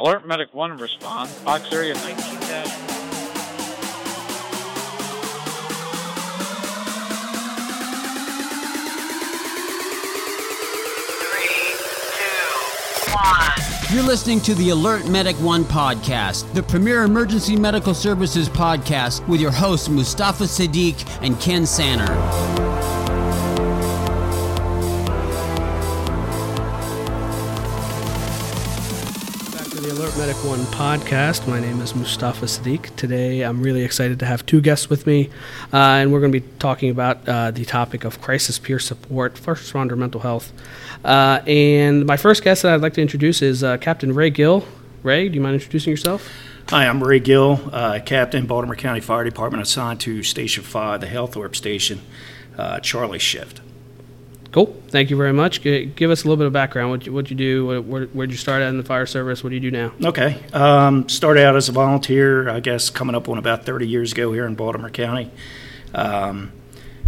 Alert Medic 1 respond. Box area 19 dash. You're listening to the Alert Medic One podcast, the premier emergency medical services podcast with your hosts Mustafa Siddiq and Ken Sanner. Medic One podcast. My name is Mustafa Siddiq. Today, I'm really excited to have two guests with me, uh, and we're going to be talking about uh, the topic of crisis peer support, first responder mental health. Uh, and my first guest that I'd like to introduce is uh, Captain Ray Gill. Ray, do you mind introducing yourself? Hi, I'm Ray Gill, uh, Captain, Baltimore County Fire Department, assigned to Station 5, the Halethorpe Station, uh, Charlie Shift. Cool. Thank you very much. Give us a little bit of background. What you, what you do? Where, where'd you start out in the fire service? What do you do now? Okay. Um, started out as a volunteer, I guess, coming up on about 30 years ago here in Baltimore County. Um,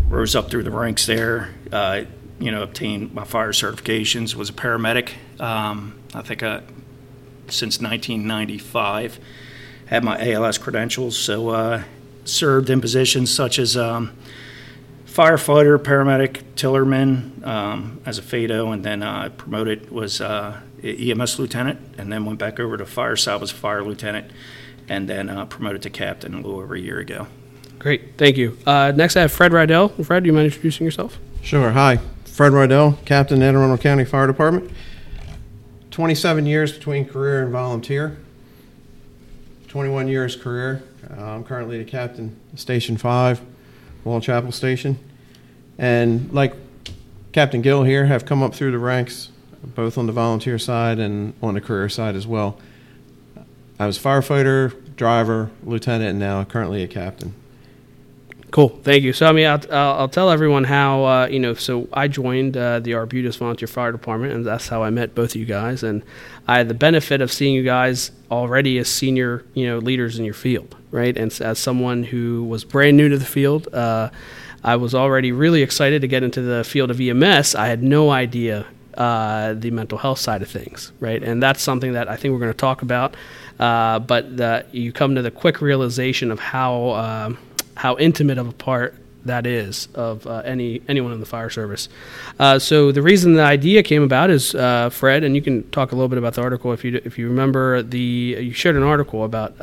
rose up through the ranks there. Uh, you know, obtained my fire certifications. Was a paramedic. Um, I think I, since 1995, had my ALS credentials. So uh, served in positions such as um, firefighter, paramedic, tillerman um, as a FADO, and then uh, promoted was uh, EMS lieutenant, and then went back over to fire side was fire lieutenant, and then uh, promoted to captain a little over a year ago. Great. Thank you. Uh, next, I have Fred Rydell. Fred, do you mind introducing yourself? Sure. Hi, Fred Rydell, Captain, Anne Arundel County Fire Department. 27 years between career and volunteer. 21 years career. Uh, I'm currently the captain, Station 5, Waugh Chapel Station. And like Captain Gill here, have come up through the ranks, both on the volunteer side and on the career side as well. I was firefighter, driver, lieutenant, and now currently a captain. Cool, thank you. So, I mean, I'll, I'll, tell everyone how uh, you know. So, I joined uh, the Arbutus Volunteer Fire Department, and that's how I met both of you guys. And I had the benefit of seeing you guys already as senior, you know, leaders in your field, right? And as someone who was brand new to the field, uh, I was already really excited to get into the field of EMS. I had no idea uh, the mental health side of things, right? And that's something that I think we're going to talk about. Uh, but the, you come to the quick realization of how um how intimate of a part that is of uh, any anyone in the fire service. Uh, so the reason the idea came about is uh, Fred, and you can talk a little bit about the article if you if you remember the you shared an article about.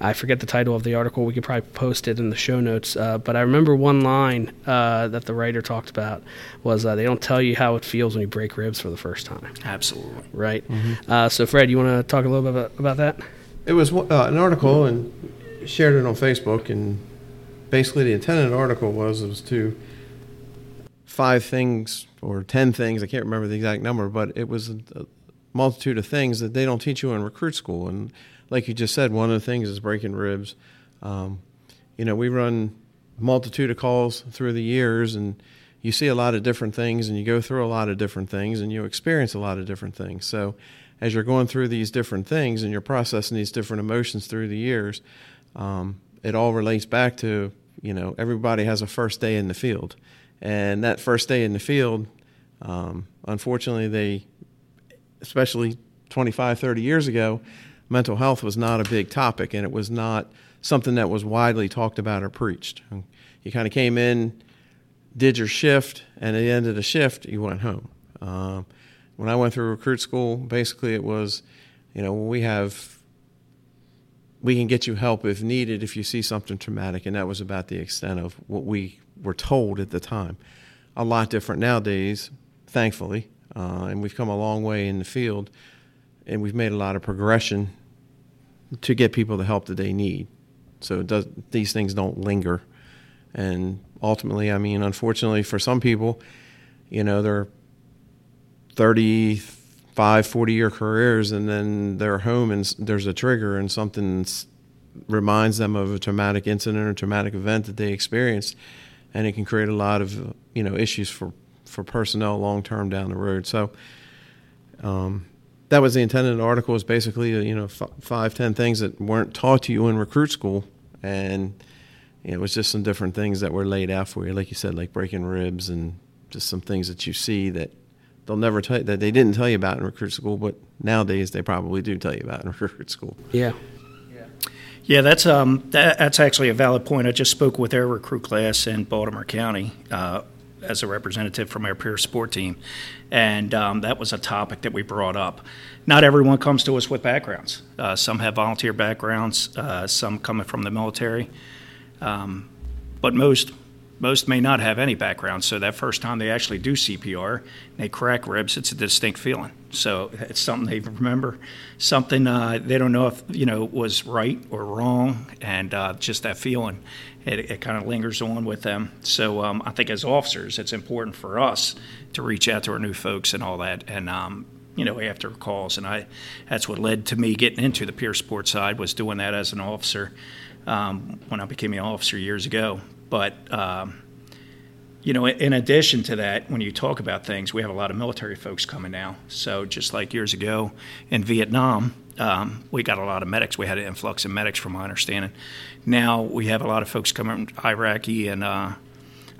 I forget the title of the article. We could probably post it in the show notes. Uh, but I remember one line uh, that the writer talked about was uh, they don't tell you how it feels when you break ribs for the first time, Absolutely. right? Uh, so Fred, you want to talk a little bit about, about that? It was uh, an article and shared it on Facebook, and basically the intent of the article was was to five things or ten things. I can't remember the exact number, but it was a, a multitude of things that they don't teach you in recruit school. And like you just said, one of the things is breaking ribs. Um, you know, we run multitude of calls through the years, and you see a lot of different things, and you go through a lot of different things, and you experience a lot of different things. So as you're going through these different things and you're processing these different emotions through the years, um, it all relates back to you know everybody has a first day in the field, and that first day in the field, um, unfortunately, they, especially 25, 30 years ago, mental health was not a big topic, and it was not something that was widely talked about or preached. You kind of came in, did your shift, and at the end of the shift, you went home. Um, when I went through recruit school, basically it was, you know, we have, we can get you help if needed if you see something traumatic, and that was about the extent of what we were told at the time. A lot different nowadays, thankfully, uh, and we've come a long way in the field, and we've made a lot of progression to get people the help that they need. So does, these things don't linger, and ultimately, I mean, unfortunately for some people, you know, they're 35, 40 year careers, and then they're home and there's a trigger and something reminds them of a traumatic incident or traumatic event that they experienced, and it can create a lot of you know issues for for personnel long term down the road. So. Um, that was the intended article. Is basically uh, you know f- five ten things that weren't taught to you in recruit school, and you know, it was just some different things that were laid out for you, like you said, like breaking ribs and just some things that you see that they'll never tell you that they didn't tell you about in recruit school, but nowadays they probably do tell you about in recruit school. Yeah. Yeah, that's um, that, that's actually a valid point. I just spoke with our recruit class in Baltimore County uh, as a representative from our peer support team, and um, that was a topic that we brought up. Not everyone comes to us with backgrounds. Uh, some have volunteer backgrounds, uh, some coming from the military, um, but most most may not have any background. So that first time they actually do CPR, they crack ribs. It's a distinct feeling. So it's something they remember, something uh, they don't know if you know was right or wrong, and uh, just that feeling, it, it kind of lingers on with them. So um, I think as officers, it's important for us to reach out to our new folks and all that, and um, you know after calls, and I that's what led to me getting into the peer sports side was doing that as an officer um, when I became an officer years ago. But um, you know, in addition to that, when you talk about things, we have a lot of military folks coming now. So just like years ago in Vietnam, um, we got a lot of medics. We had an influx of medics, from my understanding. Now we have a lot of folks coming from Iraqi and uh,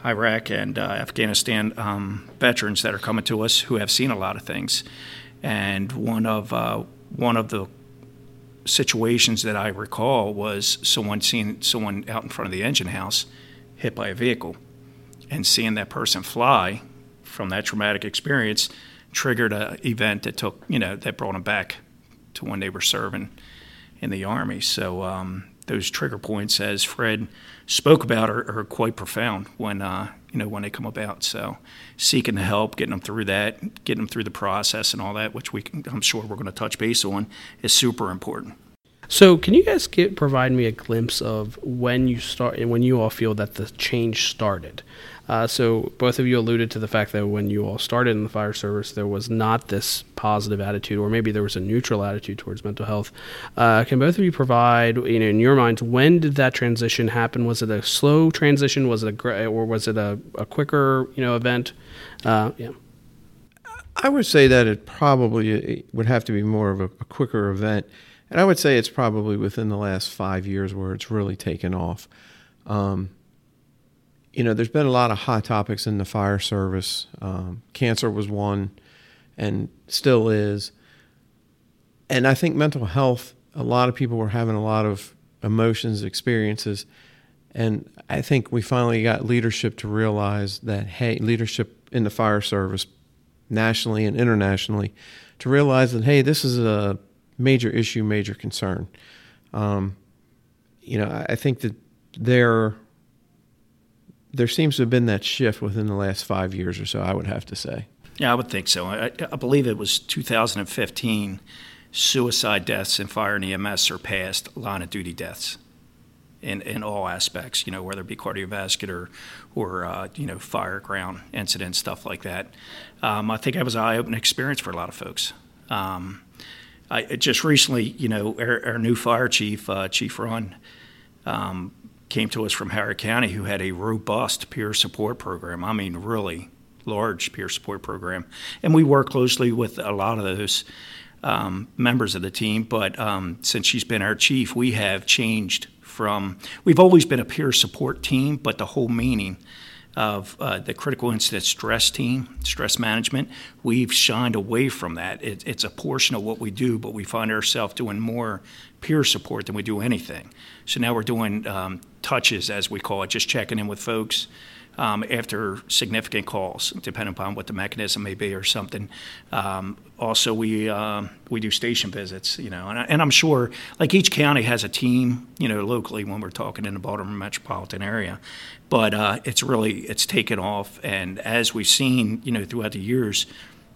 Iraq and uh, Afghanistan um, veterans that are coming to us who have seen a lot of things. And one of uh, one of the situations that I recall was someone seeing someone out in front of the engine house hit by a vehicle and seeing that person fly from that traumatic experience triggered an event that took you know that brought them back to when they were serving in the army. So um, those trigger points, as Fred spoke about, are, are quite profound when uh, you know when they come about. So seeking the help, getting them through that, getting them through the process, and all that, which we can, I'm sure we're going to touch base on, is super important. So, can you guys get, provide me a glimpse of when you start and when you all feel that the change started? Uh, so both of you alluded to the fact that when you all started in the fire service, there was not this positive attitude, or maybe there was a neutral attitude towards mental health. Uh, can both of you provide, you know, in your minds, when did that transition happen? Was it a slow transition? Was it a or was it a, a quicker, you know, event? Uh, yeah. I would say that it probably would have to be more of a, a quicker event. And I would say it's probably within the last five years where it's really taken off. Um, you know, there's been a lot of hot topics in the fire service. Um, cancer was one, and still is. And I think mental health. A lot of people were having a lot of emotions, experiences, and I think we finally got leadership to realize that hey, leadership in the fire service, nationally and internationally, to realize that hey, this is a major issue, major concern. Um, you know, I think that there there seems to have been that shift within the last five years or so. I would have to say. Yeah, I would think so. I, I believe it was 2015. Suicide deaths in fire and EMS surpassed line of duty deaths in, in all aspects, you know, whether it be cardiovascular or, uh, you know, fire ground incidents, stuff like that. Um, I think that was an eye opening experience for a lot of folks. Um, I, just recently, you know, our, our new fire chief, uh, Chief Rund, um, came to us from Harris County who had a robust peer support program. I mean, really large peer support program. And we work closely with a lot of those um, members of the team. But um, since she's been our chief, we have changed from, we've always been a peer support team, but the whole meaning of uh, the critical incident stress team, stress management, we've shined away from that. It, it's a portion of what we do, but we find ourselves doing more peer support than we do anything. So now we're doing um, touches, as we call it, just checking in with folks um, after significant calls, depending upon what the mechanism may be or something. Um, also, we uh, we do station visits, you know, and, I, and I'm sure like each county has a team, you know, locally when we're talking in the Baltimore metropolitan area, but uh, it's really it's taken off, and as we've seen, you know, throughout the years,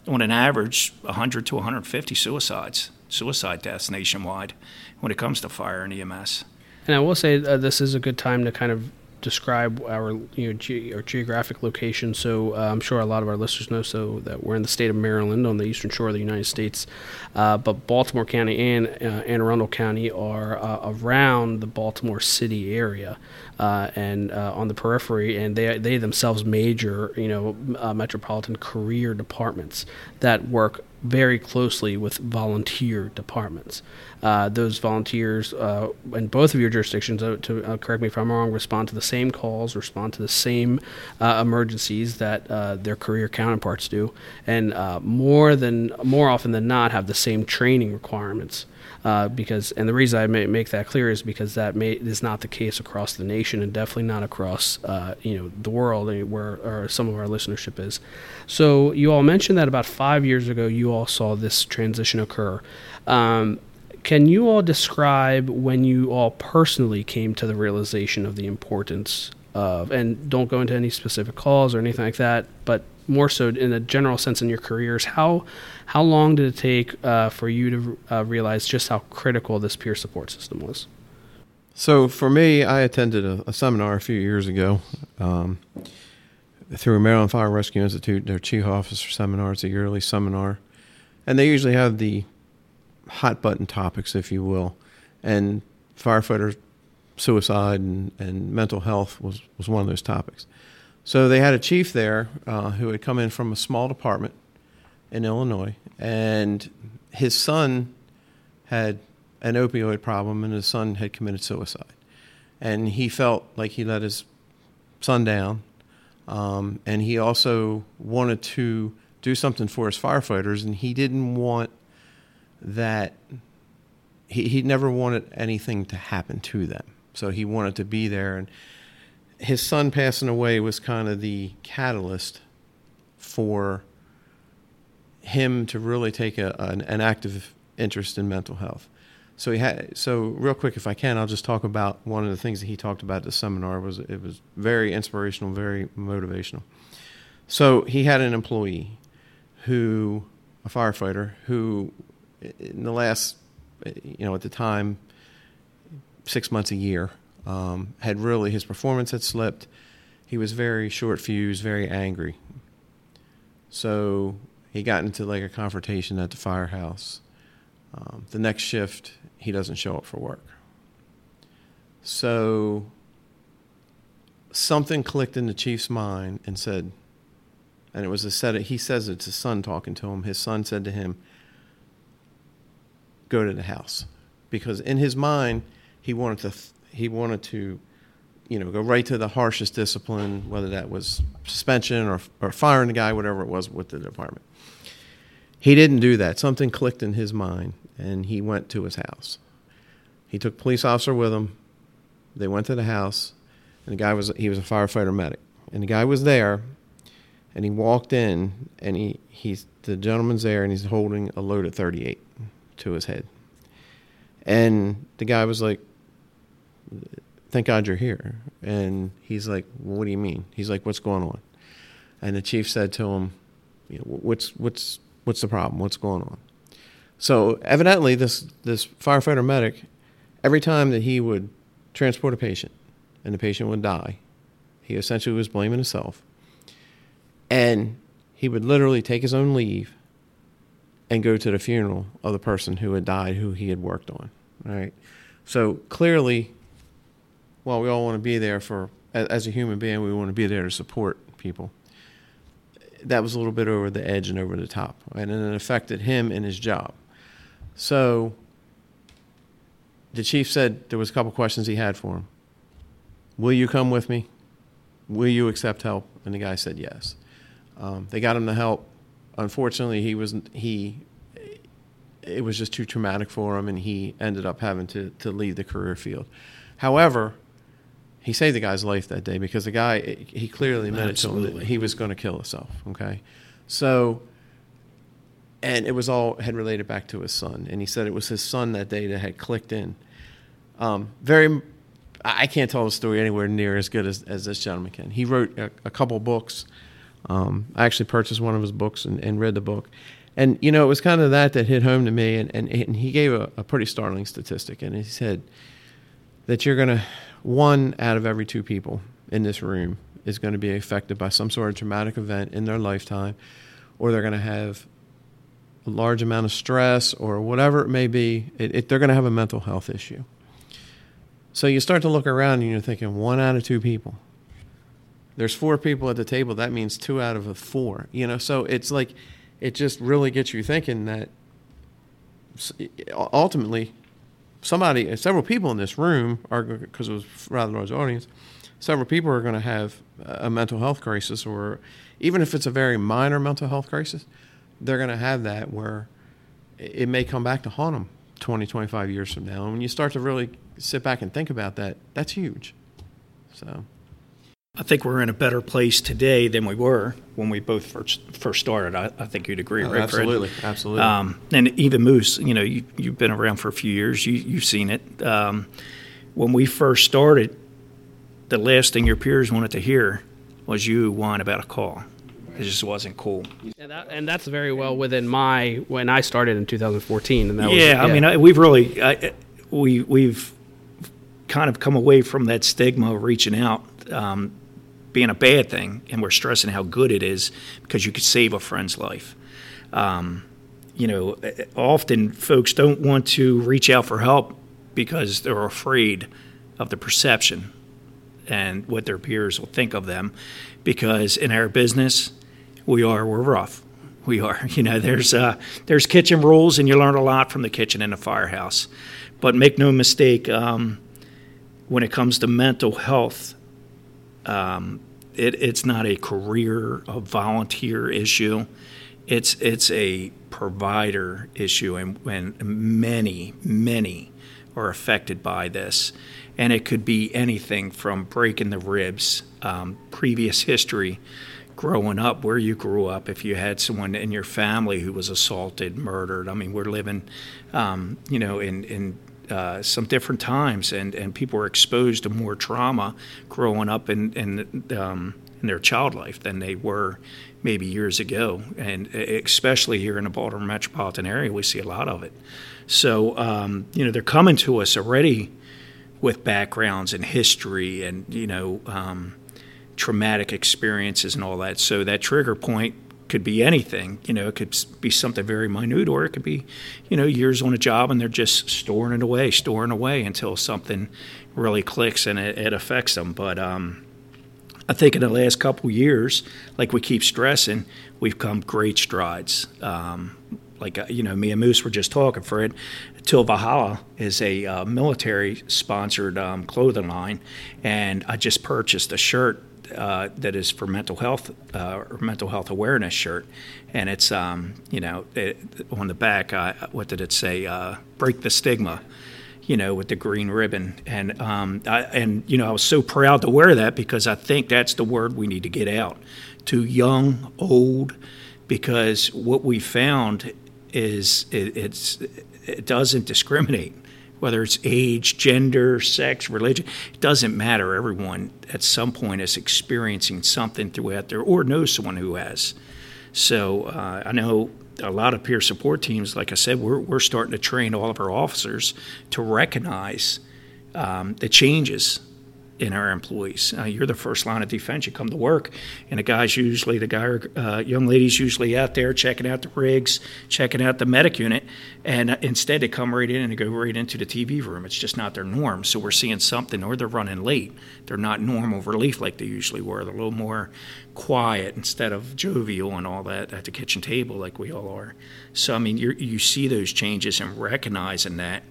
on an average, 100 to 150 suicides, suicide deaths nationwide when it comes to fire and EMS. And I will say uh, this is a good time to kind of describe our you know ge- our geographic location. So uh, I'm sure a lot of our listeners know so that we're in the state of Maryland on the eastern shore of the United States, uh, but Baltimore County and uh, Anne Arundel County are uh, around the Baltimore City area. Uh, and uh, on the periphery, and they they themselves major, you know, metropolitan career departments that work very closely with volunteer departments. Uh, those volunteers uh, in both of your jurisdictions, uh, to uh, correct me if I'm wrong, respond to the same calls, respond to the same uh, emergencies that uh, their career counterparts do, and more than more often than not have the same training requirements. Because and the reason I make that clear is because that may, is not the case across the nation and definitely not across you know the world where some of our listenership is. So you all mentioned that about five years ago you all saw this transition occur. Um, can you all describe when you all personally came to the realization of the importance of, and don't go into any specific calls or anything like that, but more so in a general sense in your careers, how how long did it take uh, for you to uh, realize just how critical this peer support system was? So for me, I attended a, a seminar a few years ago um, through Maryland Fire Rescue Institute. Their chief officer seminar. It's a yearly seminar, and they usually have the hot button topics, if you will, and firefighter suicide and, and mental health was, was one of those topics. So they had a chief there uh, who had come in from a small department in Illinois, and his son had an opioid problem, and his son had committed suicide. And he felt like he let his son down, um, and he also wanted to do something for his firefighters, and he didn't want that he, he never wanted anything to happen to them. So he wanted to be there. And his son passing away was kind of the catalyst for him to really take a, an, an active interest in mental health. So he had. So real quick, if I can, I'll just talk about one of the things that he talked about at the seminar. Was it was very inspirational, very motivational. So he had an employee who, a firefighter, who in the last, you know, at the time, six months a year, um, had really his performance had slipped. He was very short fused, very angry. So he got into like a confrontation at the firehouse. Um, the next shift, he doesn't show up for work. So something clicked in the chief's mind and said, and it was a set. Of, he says it's his son talking to him. His son said to him, go to the house because in his mind he wanted to he wanted to you know go right to the harshest discipline whether that was suspension or, or firing the guy whatever it was with the department. He didn't do that. Something clicked in his mind and he went to his house. He took police officer with him. They went to the house and the guy was he was a firefighter medic. And the guy was there and he walked in and he he's the gentleman's there and he's holding a loaded 38 to his head. And the guy was like, Thank God you're here. And he's like, well, What do you mean? He's like, What's going on? And the chief said to him, you know, What's, what's, what's the problem? What's going on? So evidently, this, this firefighter medic, every time that he would transport a patient and the patient would die, he essentially was blaming himself. And he would literally take his own leave and go to the funeral of the person who had died who he had worked on. Right. So clearly, while we all want to be there for, as a human being, we want to be there to support people. That was a little bit over the edge and over the top, and it affected him in his job. So the chief said there was a couple questions he had for him. Will you come with me? Will you accept help? And the guy said yes. Um, they got him the help unfortunately, he was he. It was just too traumatic for him, and he ended up having to to leave the career field. However, he saved the guy's life that day because the guy he clearly meant Absolutely. it to him that he was going to kill himself. Okay, so and it was all had related back to his son, and he said it was his son that day that had clicked in. Um, very, I can't tell the story anywhere near as good as, as this gentleman can. He wrote a, a couple books. Um, I actually purchased one of his books and, and, read the book. And, you know, it was kind of that that hit home to me. And, and, and he gave a, a pretty startling statistic. And he said that you're going to, one out of every two people in this room is going to be affected by some sort of traumatic event in their lifetime, or they're going to have a large amount of stress or whatever it may be. It, it, they're going to have a mental health issue. So you start to look around and you're thinking, one out of two people there's four people at the table. That means two out of a four. You know, so it's like it just really gets you thinking that ultimately somebody, several people in this room are because it was rather large audience. Several people are going to have a mental health crisis, or even if it's a very minor mental health crisis, they're going to have that where it may come back to haunt them 20, 25 years from now. And when you start to really sit back and think about that, that's huge. So. I think we're in a better place today than we were when we both first first started. I, I think you'd agree, Oh, right? Fred? absolutely, absolutely. Um, and even Moose, you know, you, you've been around for a few years. You, you've seen it. Um, when we first started, the last thing your peers wanted to hear was you whine about a call. It just wasn't cool. And, that, and that's very well within my when I started in 2014. And that yeah, was, I mean, I, we've really I, we we've kind of come away from that stigma of reaching out um, being a bad thing, and we're stressing how good it is because you could save a friend's life. Um, you know, often folks don't want to reach out for help because they're afraid of the perception and what their peers will think of them. Because in our business, we are we're rough. We are. You know, there's uh, there's kitchen rules, and you learn a lot from the kitchen in the firehouse. But make no mistake, um, when it comes to mental health, um, it, it's not a career, a volunteer issue. It's it's a provider issue, and when many many are affected by this, and it could be anything from breaking the ribs, um, previous history, growing up, where you grew up, if you had someone in your family who was assaulted, murdered. I mean, we're living, um, you know, in in uh, some different times, and, and people are exposed to more trauma growing up in in, um, in their child life than they were maybe years ago, and especially here in the Baltimore metropolitan area, we see a lot of it. So um, you know they're coming to us already with backgrounds and history, and you know um, traumatic experiences and all that. So that trigger point could be anything. You know, it could be something very minute, or it could be, you know, years on a job and they're just storing it away, storing away until something really clicks and it, it affects them. But um, I think in the last couple years, like we keep stressing, we've come great strides. Um, like uh, you know, me and Moose were just talking. Fred, Till Valhalla is a uh, military-sponsored um, clothing line, and I just purchased a shirt uh, that is for mental health uh, or mental health awareness shirt, and it's um, you know it, on the back. Uh, what did it say? Uh, Break the stigma. You know, with the green ribbon, and um, I, and you know, I was so proud to wear that because I think that's the word we need to get out to young, old, because what we found is it, it's it doesn't discriminate whether it's age, gender, sex, religion, it doesn't matter. Everyone at some point is experiencing something throughout there or knows someone who has. So uh, I know a lot of peer support teams, like I said, we're, we're starting to train all of our officers to recognize um, the changes in our employees. Uh, you're the first line of defense. You come to work, and the guy's usually the guy or uh, young lady's usually out there checking out the rigs, checking out the medic unit, and uh, instead they come right in and they go right into the TV room. It's just not their norm. So we're seeing something, or they're running late. They're not normal relief like they usually were. They're a little more quiet instead of jovial and all that at the kitchen table like we all are. So I mean, you you see those changes and recognizing that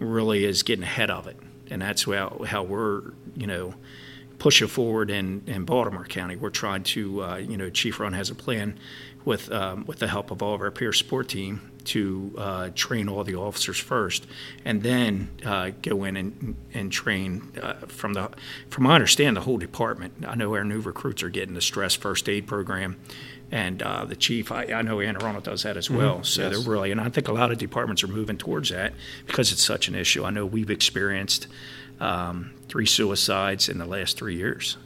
really is getting ahead of it and that's how, how we're you know pushing forward in, in Baltimore County. We're trying to uh, you know Chief Rund has a plan with um, with the help of all of our peer support team to uh, train all the officers first, and then uh, go in and, and train uh, from the from my understanding the whole department. I know our new recruits are getting the stress first aid program. And uh, the chief, I, I know Anne Arundel does that as well. Mm-hmm. So yes. they're really, and I think a lot of departments are moving towards that because it's such an issue. I know we've experienced um, three suicides in the last three years.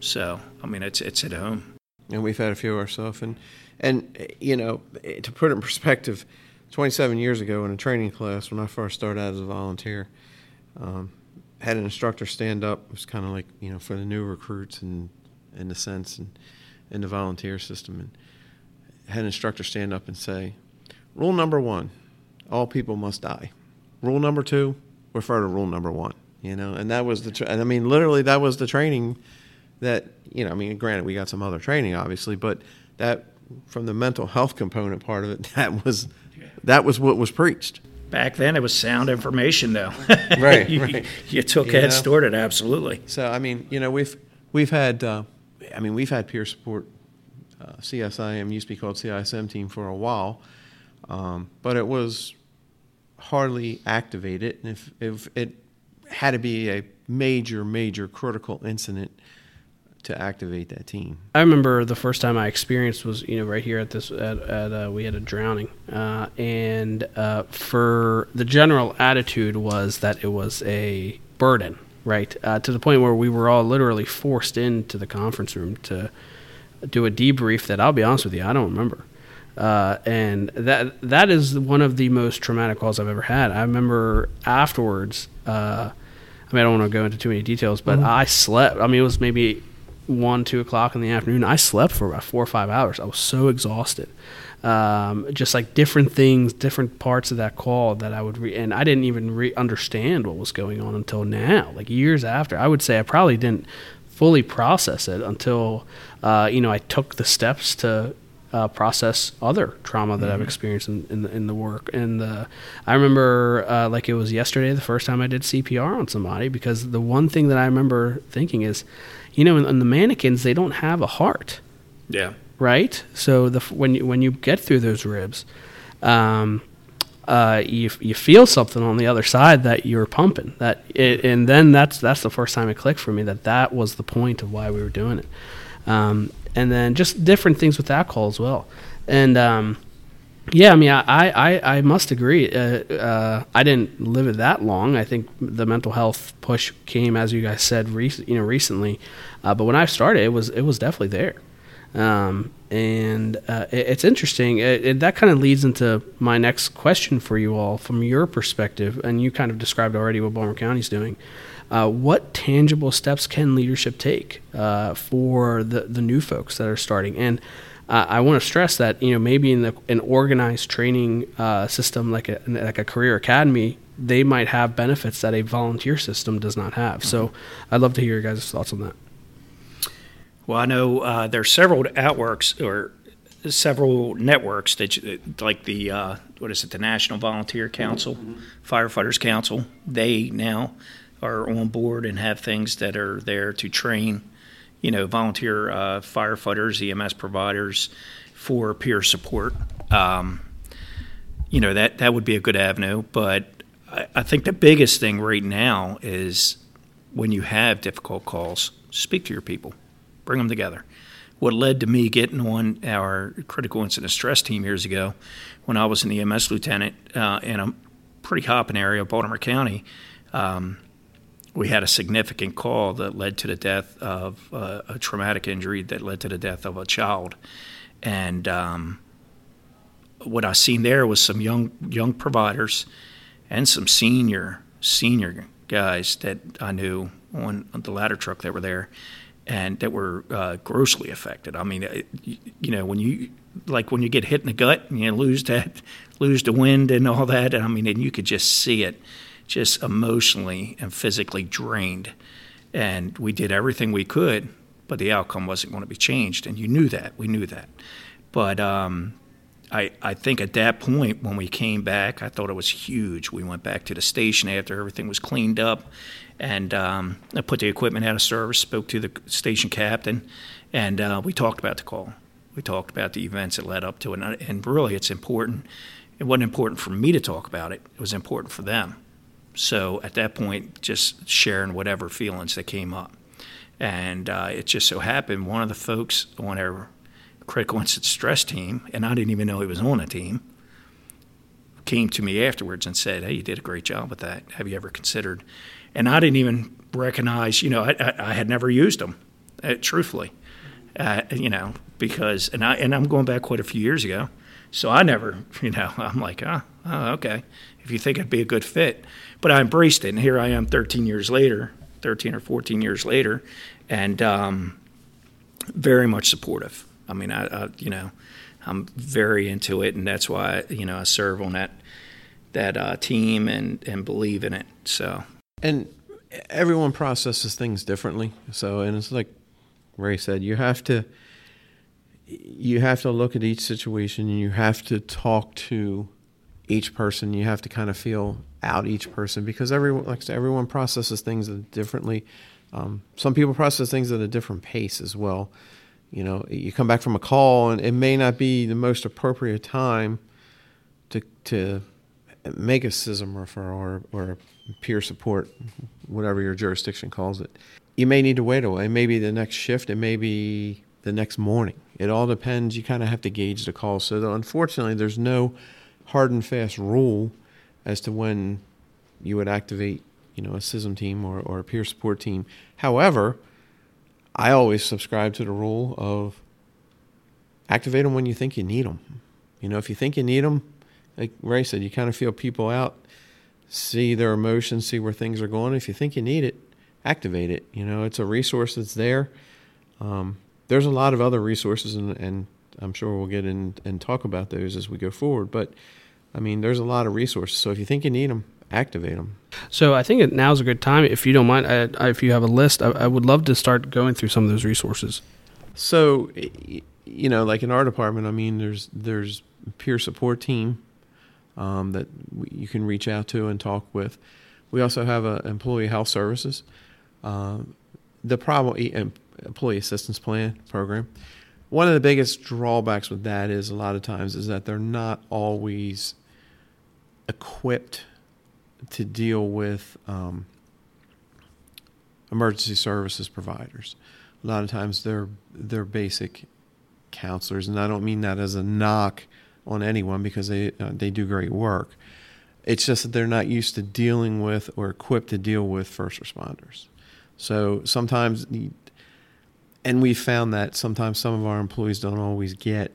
So I mean, it's it's at home. And we've had a few ourselves, and and you know, to put it in perspective, 27 years ago in a training class when I first started out as a volunteer, um, had an instructor stand up. It was kind of like you know for the new recruits and in a sense and in the volunteer system, and had an instructor stand up and say, "Rule number one: all people must die. Rule number two: refer to rule number one." You know, and that was the. Tra- I mean, literally, that was the training that you know. I mean, granted, we got some other training, obviously, but that from the mental health component part of it, that was that was what was preached. Back then, it was sound information, though. Right, you, right. you took You know? stored it absolutely. So I mean, you know, we've we've had, uh, I mean, we've had peer support. Uh, CSIM used to be called CISM team for a while, um, but it was hardly activated. And if if it had to be a major, major critical incident to activate that team. I remember the first time I experienced was you know right here at this at, at uh, we had a drowning, uh, and uh, for the general attitude was that it was a burden, right? Uh, to the point where we were all literally forced into the conference room to do a debrief that I'll be honest with you I don't remember. Uh, and that that is one of the most traumatic calls I've ever had. I remember afterwards. Uh, I mean, I don't want to go into too many details, but I slept. I mean, it was maybe one, two o'clock in the afternoon. I slept for about four or five hours. I was so exhausted. Um, just like different things, different parts of that call that I would re- and I didn't even re- understand what was going on until now, like years after. I would say I probably didn't fully process it until uh, you know I took the steps to uh, process other trauma that I've experienced in, in the in the work. And uh, I remember uh, like it was yesterday the first time I did CPR on somebody because the one thing that I remember thinking is, you know, in, in the mannequins they don't have a heart Yeah. right? So the when you when you get through those ribs, um, uh, you you feel something on the other side that you're pumping. That it, and then that's that's the first time it clicked for me that that was the point of why we were doing it. Um, and then just different things with alcohol as well. And um, yeah, I mean, I I, I must agree. Uh, uh, I didn't live it that long. I think the mental health push came, as you guys said, rec- you know, recently. Uh, but when I started, it was it was definitely there. Um, and uh, it, it's interesting. It, it, that kind of leads into my next question for you all, from your perspective, and you kind of described already what Baltimore County's doing. Uh, what tangible steps can leadership take uh, for the, the new folks that are starting? And uh, I want to stress that you know maybe in the, an organized training uh, system like a like a career academy, they might have benefits that a volunteer system does not have. So I'd love to hear your guys' thoughts on that. Well, I know uh, there are several outworks or several networks that, you- like the uh, what is it, the National Volunteer Council, Firefighters Council. They now are on board and have things that are there to train, you know, volunteer uh, firefighters, EMS providers for peer support. Um, you know that that would be a good avenue, but I, I think the biggest thing right now is when you have difficult calls, speak to your people bring them together. What led to me getting on our critical incident stress team years ago, when I was an EMS lieutenant uh, in a pretty hopping area of Baltimore County, um, we had a significant call that led to the death of uh, a traumatic injury that led to the death of a child, and um, what I seen there was some young young providers and some senior senior guys that I knew on the ladder truck that were there and that were uh, grossly affected. I mean, you know, when you like when you get hit in the gut and you lose that, lose the wind and all that. And I mean, and you could just see it, just emotionally and physically drained. And we did everything we could, but the outcome wasn't going to be changed. And you knew that. We knew that. But um, I, I think at that point when we came back, I thought it was huge. We went back to the station after everything was cleaned up, and um, I put the equipment out of service. Spoke to the station captain, and uh, we talked about the call. We talked about the events that led up to it, and, and really, it's important. It wasn't important for me to talk about it. It was important for them. So at that point, just sharing whatever feelings that came up, and uh, it just so happened one of the folks on our critical incident stress team, and I didn't even know he was on a team, came to me afterwards and said, "Hey, you did a great job with that. Have you ever considered?" And I didn't even recognize, you know, I, I, I had never used them, uh, truthfully, uh, you know, because and I and I'm going back quite a few years ago, so I never, you know, I'm like, oh, oh okay, if you think it'd be a good fit, but I embraced it, and here I am, 13 years later, 13 or 14 years later, and um, very much supportive. I mean, I, I, you know, I'm very into it, and that's why you know I serve on that that uh, team and and believe in it. So and everyone processes things differently. So, and it's like Ray said, you have to you have to look at each situation and you have to talk to each person. You have to kind of feel out each person because everyone, like said, everyone processes things differently. Um, some people process things at a different pace as well. You know, you come back from a call and it may not be the most appropriate time to to make a CISM referral or, or peer support, whatever your jurisdiction calls it. You may need to wait a while. It may be the next shift. It may be the next morning. It all depends. You kind of have to gauge the call. So, unfortunately, there's no hard and fast rule as to when you would activate, you know, a CISM team or, or a peer support team. However, I always subscribe to the rule of activate them when you think you need them. You know, if you think you need them, like Ray said, you kind of feel people out, see their emotions, see where things are going. If you think you need it, activate it. You know, it's a resource that's there. Um, there's a lot of other resources, and, and I'm sure we'll get in and talk about those as we go forward. But I mean, there's a lot of resources. So if you think you need them, activate them. So I think now's a good time. If you don't mind, I, I, if you have a list, I, I, would love to start going through some of those resources. So, you know, like in our department, I mean, there's there's peer support team um, that you can reach out to and talk with. We also have a employee health services. Uh, the problem employee assistance plan program one of the biggest drawbacks with that is a lot of times is that they're not always equipped to deal with um, emergency services providers. A lot of times they're they're basic counselors, and I don't mean that as a knock on anyone because they uh, they do great work. It's just that they're not used to dealing with or equipped to deal with first responders. So sometimes and we found that sometimes some of our employees don't always get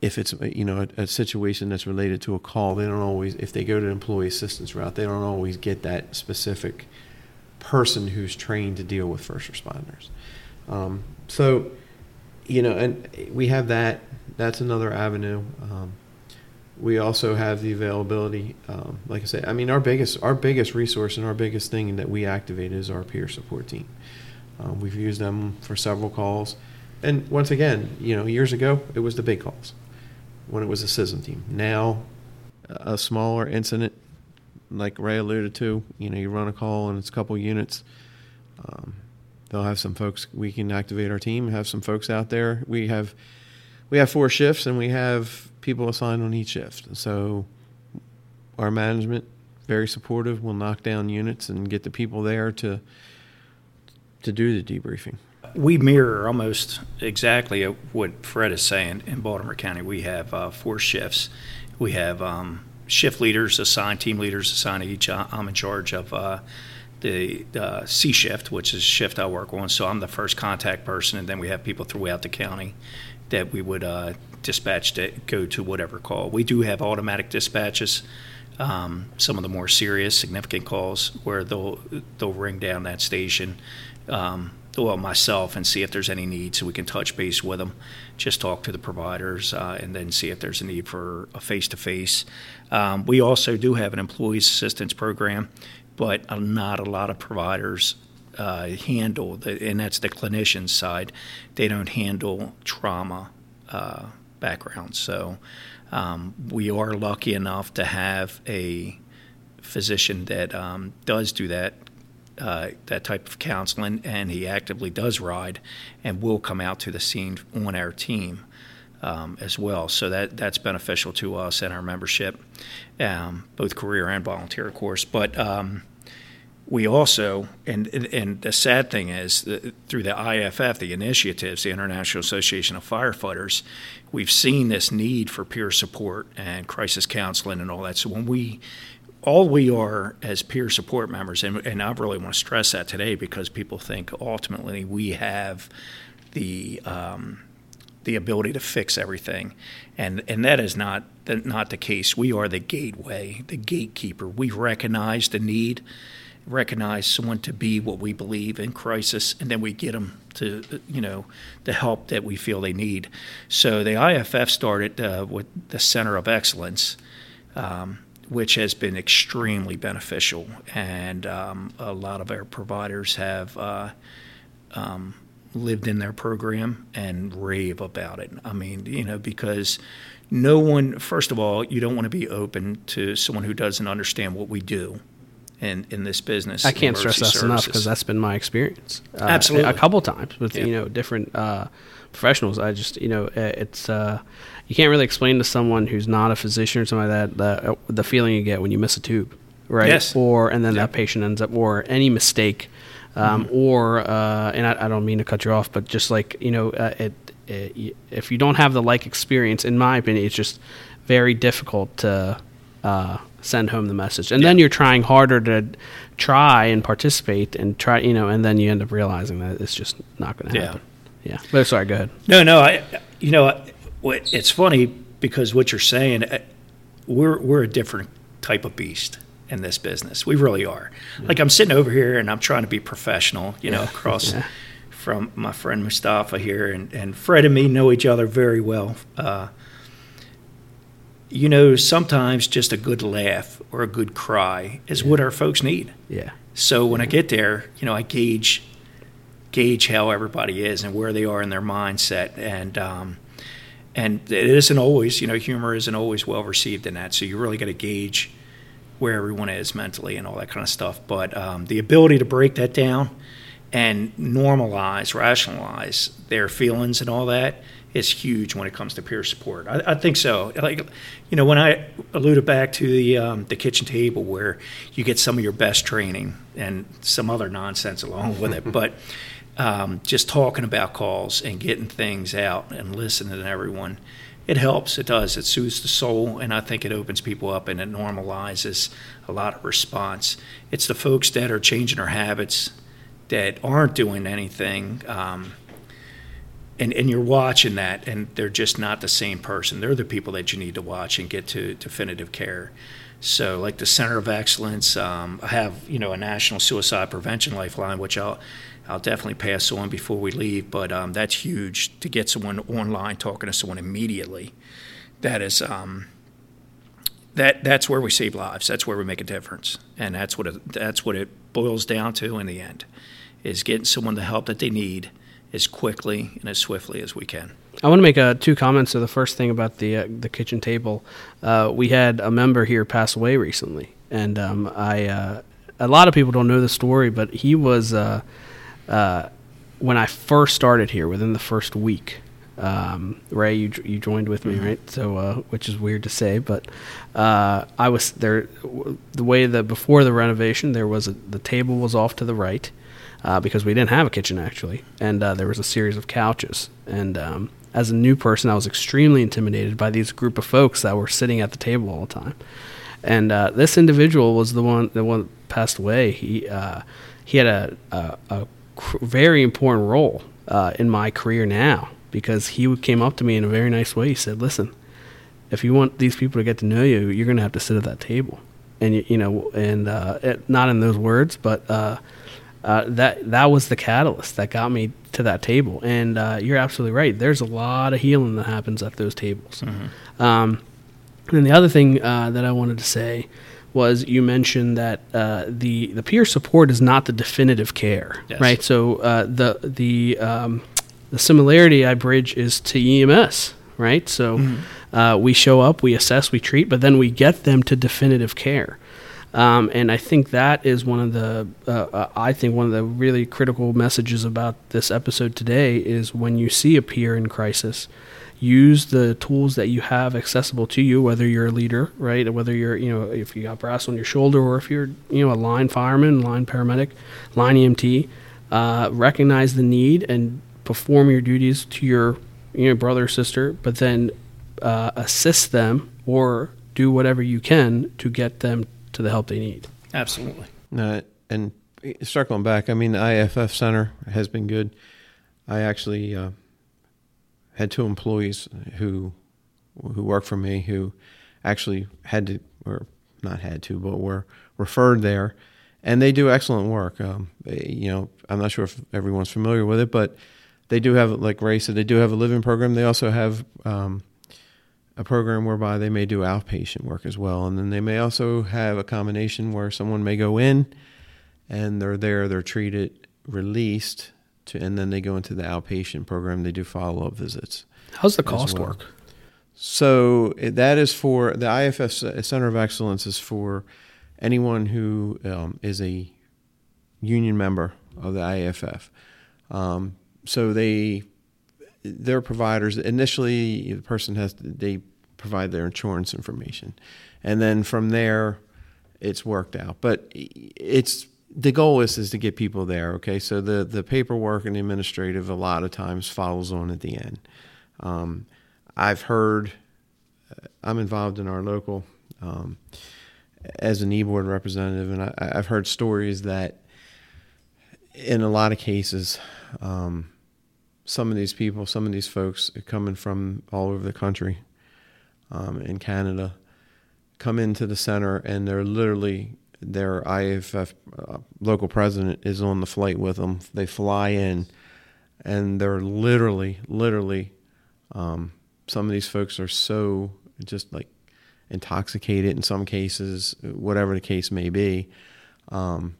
if it's you know a, a, situation that's related to a call they don't always if they go to employee assistance route they don't always get that specific person who's trained to deal with first responders. Um, so you know and we have that that's another avenue. Um, we also have the availability um, like i said i mean our biggest our biggest resource and our biggest thing that we activate is our peer support team um, we've used them for several calls. And once again, you know, years ago, it was the big calls when it was a CISM team. Now, a smaller incident, like Ray alluded to, you know, you run a call and it's a couple units. Um, they'll have some folks. We can activate our team. Have some folks out there. We have we have four shifts and we have people assigned on each shift. So our management very supportive. We'll knock down units and get the people there to to do the debriefing? We mirror almost exactly what Fred is saying in Baltimore County. We have uh, four shifts. We have um, shift leaders assigned, team leaders assigned to each. I'm in charge of uh, the uh, C shift, which is shift I work on. So I'm the first contact person, and then we have people throughout the county that we would uh, dispatch to go to whatever call. We do have automatic dispatches. Um, some of the more serious, significant calls where they'll they'll ring down that station um, well, myself, and see if there's any need so we can touch base with them, just talk to the providers, uh, and then see if there's a need for a face to face. We also do have an employees assistance program, but not a lot of providers uh, handle, the, and that's the clinician side, they don't handle trauma uh, backgrounds. So um, we are lucky enough to have a physician that um, does do that uh, that type of counseling, and he actively does ride and will come out to the scene on our team um, as well. So that that's beneficial to us and our membership, um, both career and volunteer, of course. But um, we also, and and the sad thing is, through the IAFF, the initiatives, the International Association of Firefighters, we've seen this need for peer support and crisis counseling and all that. So when we all we are as peer support members, and, and I really want to stress that today because people think ultimately we have the um, the ability to fix everything, and and that is not not the case. We are the gateway, the gatekeeper. We recognize the need, recognize someone to be what we believe in crisis, and then we get them to you know the help that we feel they need. So the IAFF started uh, with the Center of Excellence. Um, which has been extremely beneficial. And um, a lot of our providers have uh, um, lived in their program and rave about it. I mean, you know, because no one, first of all, you don't want to be open to someone who doesn't understand what we do in, in this business. I can't stress that enough because that's been my experience. Uh, Absolutely. a couple times with Yeah. you know different uh, professionals. I just you know it's uh, you can't really explain to someone who's not a physician or something like that the the feeling you get when you miss a tube, right? Yes. Or and then Yeah. that patient ends up or any mistake, um, or uh, and I, I don't mean to cut you off, but just like you know uh, it, it if you don't have the like experience, in my opinion, it's just very difficult to uh, send home the message, and then you're trying harder to try and participate and try, you know, and then you end up realizing that it's just not going to happen. Yeah. yeah But sorry, go ahead. No, no. I, you know, I- it's funny because what you're saying, uh, we're we're a different type of beast in this business. We really are. Like I'm sitting over here and I'm trying to be professional, you know, across Yeah. from my friend Mustafa here, and and Fred and me know each other very well. Uh, you know, sometimes just a good laugh or a good cry is what our folks need. Yeah. So when I get there, you know, I gauge gauge how everybody is and where they are in their mindset, and um, and it isn't always, you know, humor isn't always well received in that. So you really got to gauge where everyone is mentally and all that kind of stuff. But um, the ability to break that down and normalize, rationalize their feelings and all that is huge when it comes to peer support. I, I think so. Like, you know, when I alluded back to the um, the kitchen table where you get some of your best training and some other nonsense along with it, but um, just talking about calls and getting things out and listening to everyone, it helps. It does. It soothes the soul, and I think it opens people up and it normalizes a lot of response. It's the folks that are changing their habits that aren't doing anything. Um, and, and you're watching that, and they're just not the same person. They're the people that you need to watch and get to definitive care. So, like the Center of Excellence, um, I have you know a national suicide prevention lifeline, which I'll I'll definitely pass on before we leave. But um, that's huge to get someone online talking to someone immediately. That is um, that that's where we save lives. That's where we make a difference, and that's what it, that's what it boils down to in the end, is getting someone the help that they need as quickly and as swiftly as we can. I want to make uh, two comments. So the first thing about the uh, the kitchen table, uh, we had a member here pass away recently, and um, I uh, a lot of people don't know the story, but he was uh, when I first started here within the first week. Um, Ray, you you joined with me, right? So, uh, which is weird to say, but uh, I was there. w- The way that before the renovation, there was a, the table was off to the right uh, because we didn't have a kitchen actually, and uh, there was a series of couches. And um, as a new person, I was extremely intimidated by these group of folks that were sitting at the table all the time. And uh, this individual was the one the one that passed away. He uh, he had a a, a very important role uh, in my career now because he came up to me in a very nice way. He said, "Listen, if you want these people to get to know you, you're going to have to sit at that table." And you, you know, and uh, it, not in those words, but uh, uh, that that was the catalyst that got me to that table. And uh, you're absolutely right. There's a lot of healing that happens at those tables. Um, and the other thing uh, that I wanted to say was you mentioned that uh, the the peer support is not the definitive care, Yes. right? So uh, the the um, the similarity I bridge is to EMS, right? So uh, we show up, we assess, we treat, but then we get them to definitive care. Um, and I think that is one of the, uh, uh, I think one of the really critical messages about this episode today is when you see a peer in crisis, use the tools that you have accessible to you, whether you're a leader, right, whether you're, you know, if you got brass on your shoulder, or if you're, you know, a line fireman, line paramedic, line EMT, uh, recognize the need and perform your duties to your, you know, brother or sister, but then uh, assist them or do whatever you can to get them to the help they need. Absolutely. Uh, and circling back, I mean, the IAFF Center has been good. I actually uh, had two employees who who work for me who actually had to, or not had to, but were referred there, and they do excellent work. Um, you know, I'm not sure if everyone's familiar with it, but they do have, like Ray said, they do have a living program. They also have um, a program whereby they may do outpatient work as well. And then they may also have a combination where someone may go in and they're there, they're treated, released to, and then they go into the outpatient program. They do follow up visits. How's the cost well. work? So that is for the IAFF Center of Excellence is for anyone who um, is a union member of the IAFF. Um, so they their providers initially the person has they provide their insurance information, and then from there it's worked out. But it's the goal is is to get people there. Okay, so the the paperwork and the administrative a lot of times follows on at the end. Um, I've heard I'm involved in our local um, as an e-board representative, and I, I've heard stories that in a lot of cases, um, some of these people, some of these folks coming from all over the country um, in Canada, come into the center, and they're literally their IAFF uh, local president is on the flight with them. They fly in, and they're literally, literally. Um, some of these folks are so just like intoxicated in some cases, whatever the case may be, um,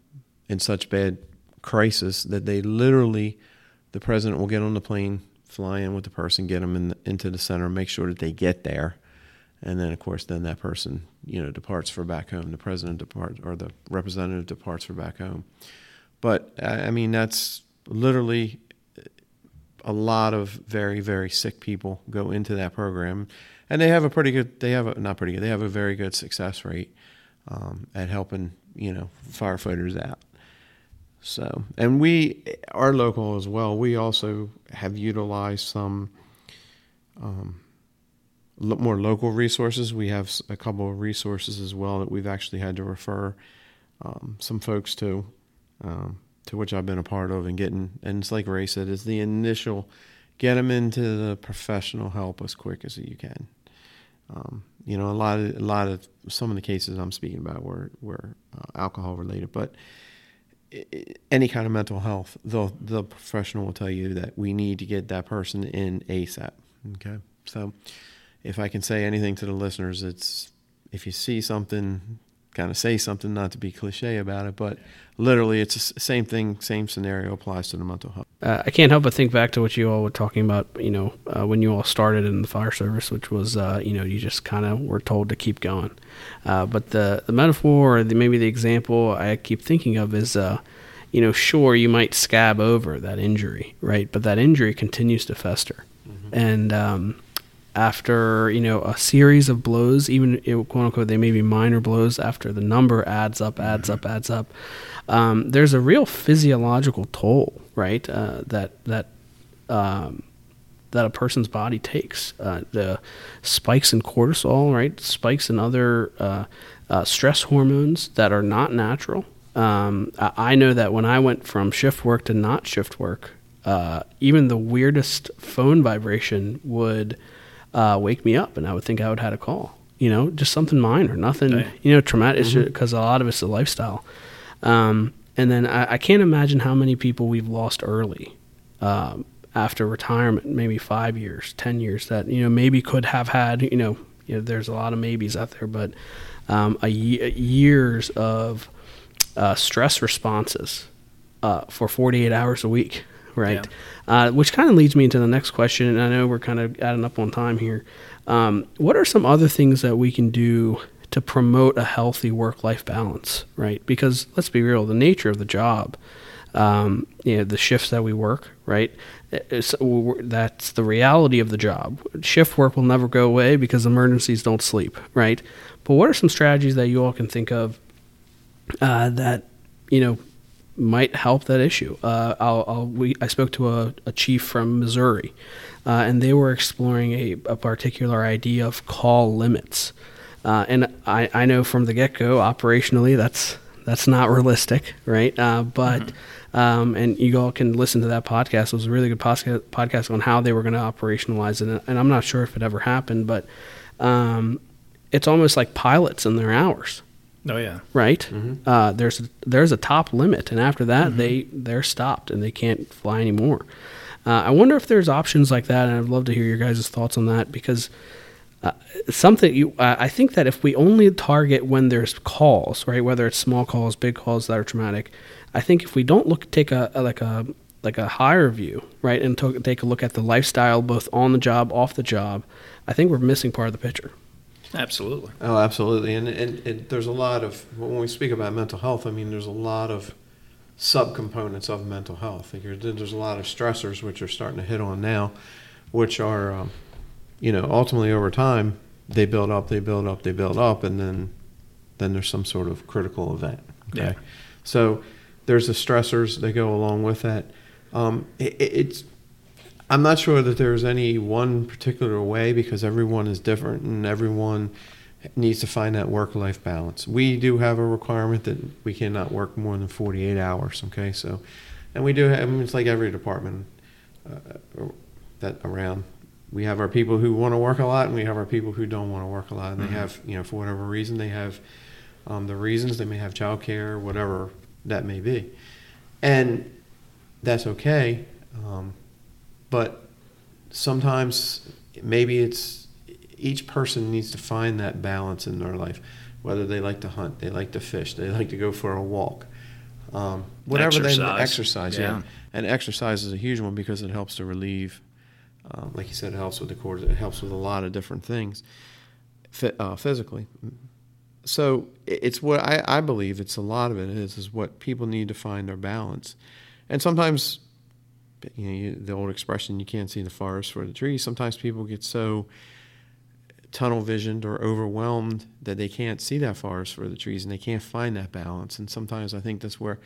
in such bad crisis that they literally, the president will get on the plane, fly in with the person, get them in the, into the center, make sure that they get there, and then of course then that person you know departs for back home. The president departs or the representative departs for back home. But I mean that's literally a lot of very very sick people go into that program, and they have a pretty good they have a not pretty good they have a very good success rate um, at helping you know firefighters out. So and we our local as well. We also have utilized some um, more local resources. We have a couple of resources as well that we've actually had to refer um, some folks to. Um, to which I've been a part of and getting, and it's like Ray said, is the initial get them into the professional help as quick as you can. Um, you know, a lot of a lot of some of the cases I'm speaking about were were uh, alcohol related, but any kind of mental health, the the professional will tell you that we need to get that person in ASAP. Okay, so if I can say anything to the listeners, it's if you see something, kind of say something, not to be cliche about it, but literally it's the same thing, same scenario applies to the mental health. Uh, I can't help but think back to what you all were talking about, you know, uh, when you all started in the fire service, which was, uh, you know, you just kind of were told to keep going. Uh, but the, the metaphor or the, maybe the example I keep thinking of is, uh, you know, sure, you might scab over that injury, right? But that injury continues to fester. And um, after, you know, a series of blows, even, quote unquote, they may be minor blows, after the number adds up, adds up, adds up, um, there's a real physiological toll, right? Uh, that that um, that a person's body takes. Uh, the spikes in cortisol, right? Spikes in other uh, uh, stress hormones that are not natural. Um, I, I know that when I went from shift work to not shift work, uh, even the weirdest phone vibration would uh, wake me up, and I would think I would had a call. You know, just something minor, nothing. Right. You know, traumatic. Because a lot of it's the lifestyle. Um, and then I, I can't imagine how many people we've lost early um, after retirement, maybe five years, ten years, that you know maybe could have had. You know, you know there's a lot of maybes out there, but um, a years of uh, stress responses uh, for 48 hours a week, right? Uh, which kind of leads me into the next question, and I know we're kind of adding up on time here. Um, what are some other things that we can do to promote a healthy work-life balance, right? Because let's be real, the nature of the job, um, you know, the shifts that we work, right? It's, that's the reality of the job. Shift work will never go away because emergencies don't sleep, right? But what are some strategies that you all can think of uh, that you know might help that issue. Uh, I'll, I'll, we, I spoke to a, a chief from Missouri, uh, and they were exploring a, a particular idea of call limits. Uh, and I, I know from the get go, operationally, that's that's not realistic, right? Uh, but um, and you all can listen to that podcast. It was a really good podcast podcast on how they were going to operationalize it, and I'm not sure if it ever happened, but um, it's almost like pilots and their hours Oh yeah. right? Uh, there's there's a top limit, and after that, they they're stopped and they can't fly anymore. Uh, I wonder if there's options like that, and I'd love to hear your guys' thoughts on that because uh, something you uh, I think that if we only target when there's calls, right, whether it's small calls, big calls that are traumatic, I think if we don't look take a, a like a like a higher view, right, and to, take a look at the lifestyle both on the job, off the job, I think we're missing part of the picture. Absolutely. Oh, absolutely. And, and, and there's a lot of, when we speak about mental health, I mean, there's a lot of subcomponents of mental health. There's a lot of stressors which are starting to hit on now, which are, um, you know, ultimately over time, they build up, they build up, they build up, and then then there's some sort of critical event. Okay. Yeah. So there's the stressors that go along with that. Um, it, it's I'm not sure that there's any one particular way because everyone is different and everyone needs to find that work life balance. We do have a requirement that we cannot work more than 48 hours, okay? So, and we do have, I mean, it's like every department uh, that around. We have our people who want to work a lot and we have our people who don't want to work a lot. And mm-hmm. they have, you know, for whatever reason, they have um, the reasons. They may have childcare, whatever that may be. And that's okay. Um, but sometimes maybe it's each person needs to find that balance in their life. Whether they like to hunt, they like to fish, they like to go for a walk, um, whatever exercise. they exercise. Yeah. yeah. and exercise is a huge one because it helps to relieve. Um, like you said, it helps with the cortisol. It helps with a lot of different things, uh, physically. So it's what I, I believe. It's a lot of it is is what people need to find their balance, and sometimes you know, you, the old expression, you can't see the forest for the trees. Sometimes people get so tunnel visioned or overwhelmed that they can't see that forest for the trees and they can't find that balance. And sometimes I think that's where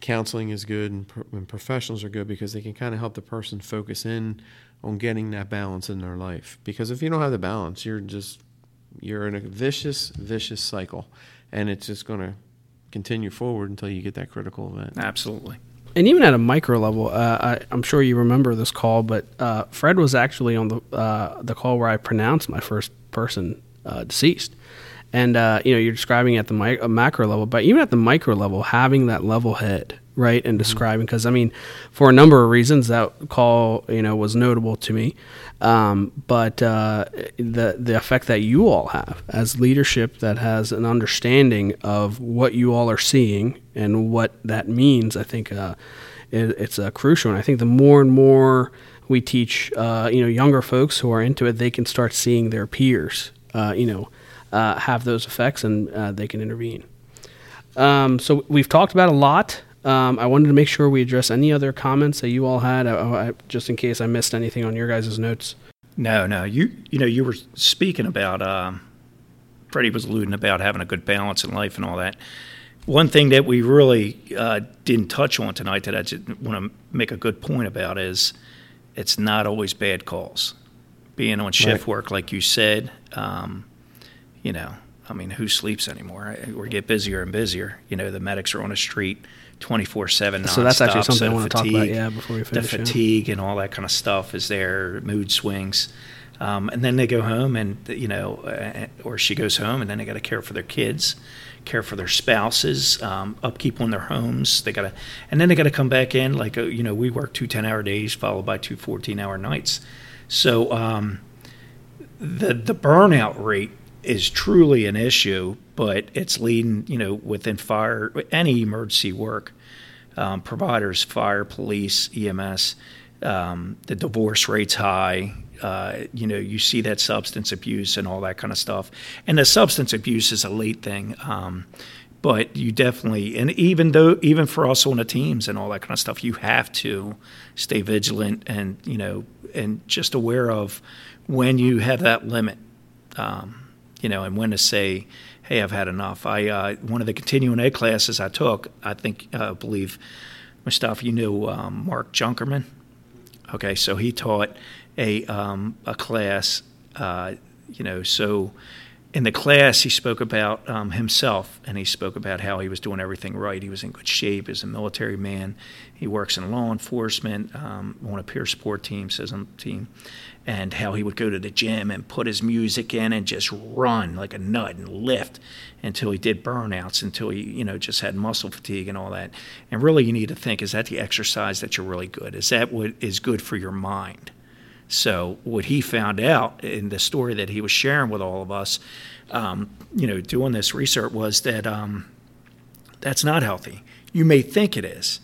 counseling is good and, pro- and professionals are good because they can kind of help the person focus in on getting that balance in their life. Because if you don't have the balance, you're just you're in a vicious, vicious cycle, and it's just going to continue forward until you get that critical event. Absolutely and even at a micro level, uh, I, am sure you remember this call, but uh, Fred was actually on the uh, the call where I pronounced my first person uh, deceased. And uh, you know, you're describing at the mi- uh, macro level, but even at the micro level, having that level head, right, and mm-hmm. describing because I mean, for a number of reasons, that call you know was notable to me. Um, but uh, the the effect that you all have as leadership that has an understanding of what you all are seeing and what that means, I think uh, it, it's uh, crucial. And I think the more and more we teach, uh, you know, younger folks who are into it, they can start seeing their peers, uh, you know, uh, have those effects, and they can intervene. Um, so we've talked about a lot. Um, I wanted to make sure we address any other comments that you all had, uh, just in case I missed anything on your guys' notes. No, no. You you know you were speaking about um, Freddie was alluding about having a good balance in life and all that. One thing that we really uh, didn't touch on tonight that I just want to make a good point about is it's not always bad calls. Being on shift right. work, like you said, um, you know, I mean, who sleeps anymore? We get busier and busier. You know, the medics are on the street 24 7 so that's actually something so i want to talk about yeah before we finish the fatigue yeah. and all that kind of stuff is there mood swings. Um, and then they go home and you know uh, or she goes home and then they got to care for their kids care for their spouses um, upkeep on their homes. They got to and then they got to come back in like uh, you know we work two 10 hour days followed by two 14 hour nights. So um, the the burnout rate is truly an issue, but it's leading, you know, within fire, any emergency work, um, providers, fire, police, EMS, um, the divorce rate's high. Uh, you know, you see that substance abuse and all that kind of stuff. And the substance abuse is a late thing. Um, but you definitely, and even though, even for us on the teams and all that kind of stuff, you have to stay vigilant and, you know, and just aware of when you have that limit. Um, you know, and when to say, "Hey, I've had enough." I uh, one of the continuing ed classes I took, I think, uh, believe, Mustafa, you knew um, Mark Junkerman. Okay, so he taught a um, a class, uh, you know, so in the class, he spoke about um, himself and he spoke about how he was doing everything right. He was in good shape as a military man. He works in law enforcement um, on a peer support team, says on team, and how he would go to the gym and put his music in and just run like a nut and lift until he did burnouts, until he, you know, just had muscle fatigue and all that. And really, you need to think: is that the exercise that you're really good? Is that what is good for your mind? So what he found out in the story that he was sharing with all of us, um, you know, doing this research was that um, that's not healthy. You may think it is,